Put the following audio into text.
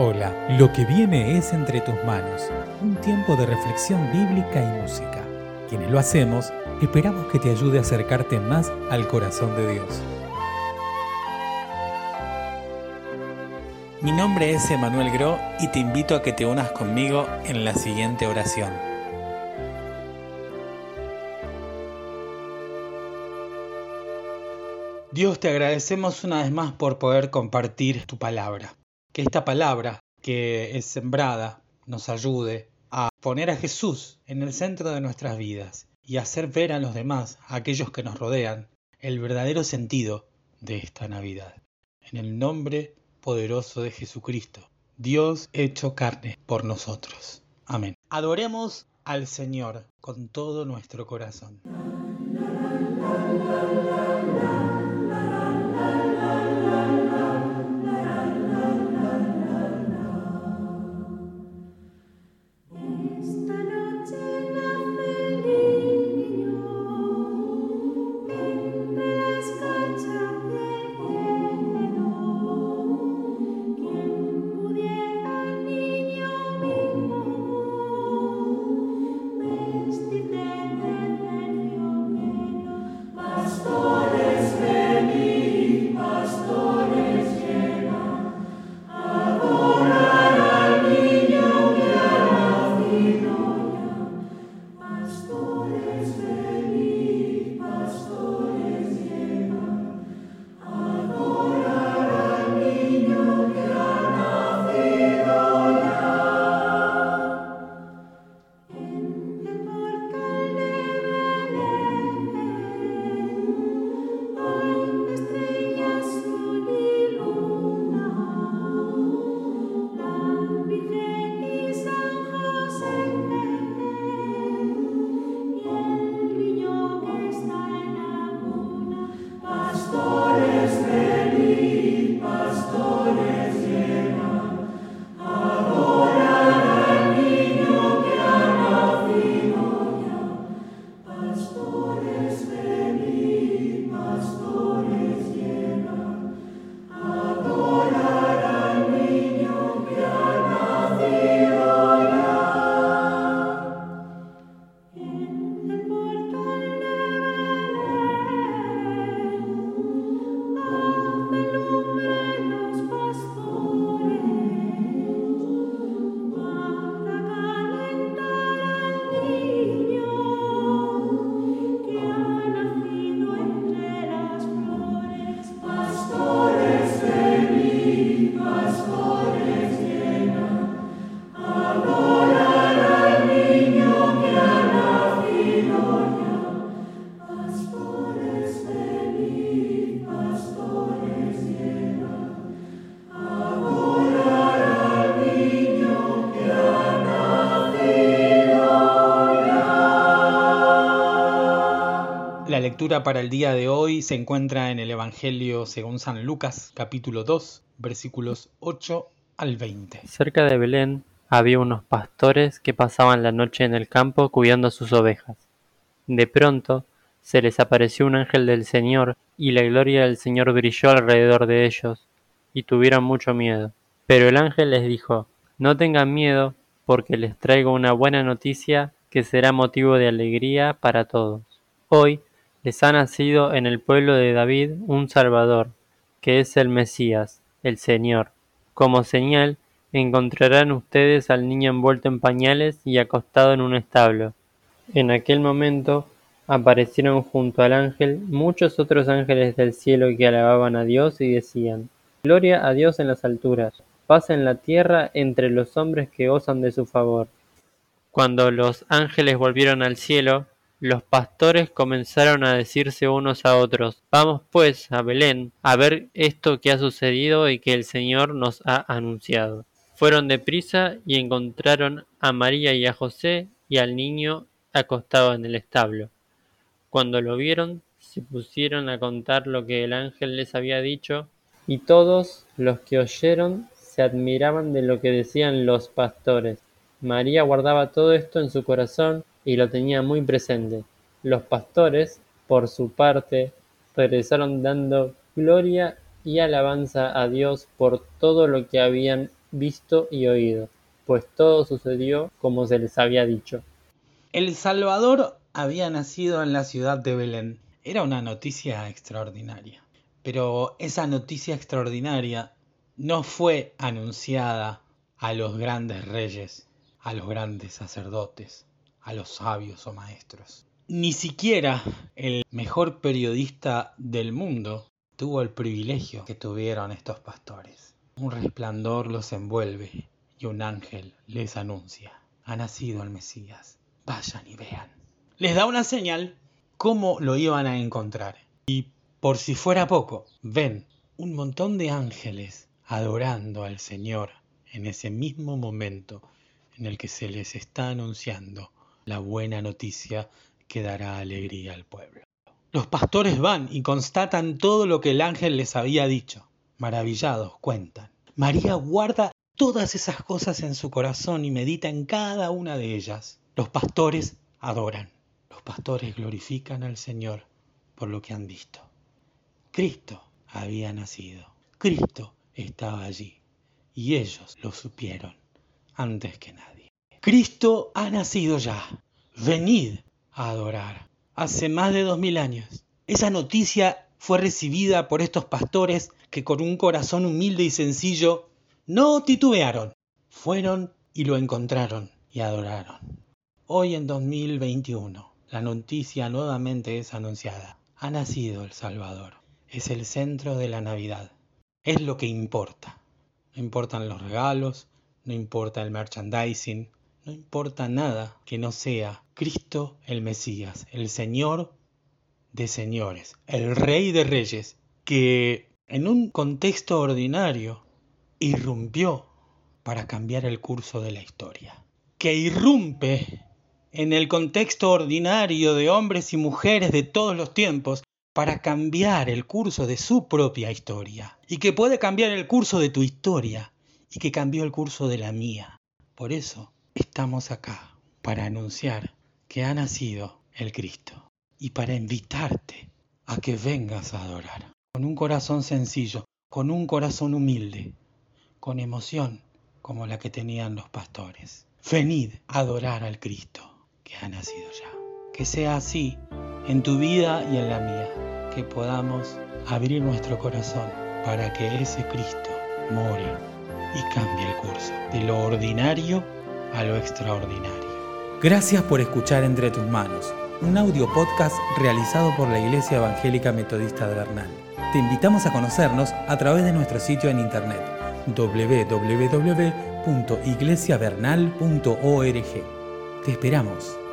Hola, lo que viene es entre tus manos, un tiempo de reflexión bíblica y música. Quienes lo hacemos, esperamos que te ayude a acercarte más al corazón de Dios. Mi nombre es Emanuel Gro y te invito a que te unas conmigo en la siguiente oración. Dios, te agradecemos una vez más por poder compartir tu palabra que esta palabra que es sembrada nos ayude a poner a Jesús en el centro de nuestras vidas y hacer ver a los demás, a aquellos que nos rodean, el verdadero sentido de esta Navidad. En el nombre poderoso de Jesucristo, Dios hecho carne por nosotros. Amén. Adoremos al Señor con todo nuestro corazón. Lectura para el día de hoy se encuentra en el Evangelio según San Lucas, capítulo 2, versículos 8 al 20. Cerca de Belén había unos pastores que pasaban la noche en el campo cuidando sus ovejas. De pronto se les apareció un ángel del Señor, y la gloria del Señor brilló alrededor de ellos, y tuvieron mucho miedo. Pero el ángel les dijo, No tengan miedo, porque les traigo una buena noticia que será motivo de alegría para todos. Hoy les ha nacido en el pueblo de David un Salvador, que es el Mesías, el Señor. Como señal, encontrarán ustedes al niño envuelto en pañales y acostado en un establo. En aquel momento aparecieron junto al ángel muchos otros ángeles del cielo que alababan a Dios y decían, Gloria a Dios en las alturas, paz en la tierra entre los hombres que gozan de su favor. Cuando los ángeles volvieron al cielo, los pastores comenzaron a decirse unos a otros, Vamos pues a Belén a ver esto que ha sucedido y que el Señor nos ha anunciado. Fueron deprisa y encontraron a María y a José y al niño acostado en el establo. Cuando lo vieron, se pusieron a contar lo que el ángel les había dicho, y todos los que oyeron se admiraban de lo que decían los pastores. María guardaba todo esto en su corazón y lo tenía muy presente. Los pastores, por su parte, regresaron dando gloria y alabanza a Dios por todo lo que habían visto y oído, pues todo sucedió como se les había dicho. El Salvador había nacido en la ciudad de Belén. Era una noticia extraordinaria. Pero esa noticia extraordinaria no fue anunciada a los grandes reyes, a los grandes sacerdotes, a los sabios o maestros. Ni siquiera el mejor periodista del mundo tuvo el privilegio que tuvieron estos pastores. Un resplandor los envuelve y un ángel les anuncia. Ha nacido el Mesías. Vayan y vean. Les da una señal cómo lo iban a encontrar. Y por si fuera poco, ven un montón de ángeles adorando al Señor en ese mismo momento en el que se les está anunciando la buena noticia que dará alegría al pueblo. Los pastores van y constatan todo lo que el ángel les había dicho. Maravillados cuentan. María guarda todas esas cosas en su corazón y medita en cada una de ellas. Los pastores adoran. Los pastores glorifican al Señor por lo que han visto. Cristo había nacido. Cristo estaba allí. Y ellos lo supieron antes que nadie. Cristo ha nacido ya. Venid a adorar. Hace más de dos mil años. Esa noticia fue recibida por estos pastores que con un corazón humilde y sencillo no titubearon. Fueron y lo encontraron y adoraron. Hoy en 2021, la noticia nuevamente es anunciada. Ha nacido el Salvador. Es el centro de la Navidad. Es lo que importa. No importan los regalos, no importa el merchandising, no importa nada que no sea Cristo el Mesías, el Señor de señores, el Rey de Reyes, que en un contexto ordinario irrumpió para cambiar el curso de la historia, que irrumpe en el contexto ordinario de hombres y mujeres de todos los tiempos para cambiar el curso de su propia historia, y que puede cambiar el curso de tu historia, y que cambió el curso de la mía. Por eso estamos acá, para anunciar que ha nacido el Cristo, y para invitarte a que vengas a adorar, con un corazón sencillo, con un corazón humilde, con emoción como la que tenían los pastores. Venid a adorar al Cristo que ha nacido ya. Que sea así en tu vida y en la mía, que podamos abrir nuestro corazón para que ese Cristo more y cambie el curso de lo ordinario a lo extraordinario. Gracias por escuchar Entre tus manos, un audio podcast realizado por la Iglesia Evangélica Metodista de Bernal. Te invitamos a conocernos a través de nuestro sitio en internet www.iglesiavernal.org. Te esperamos.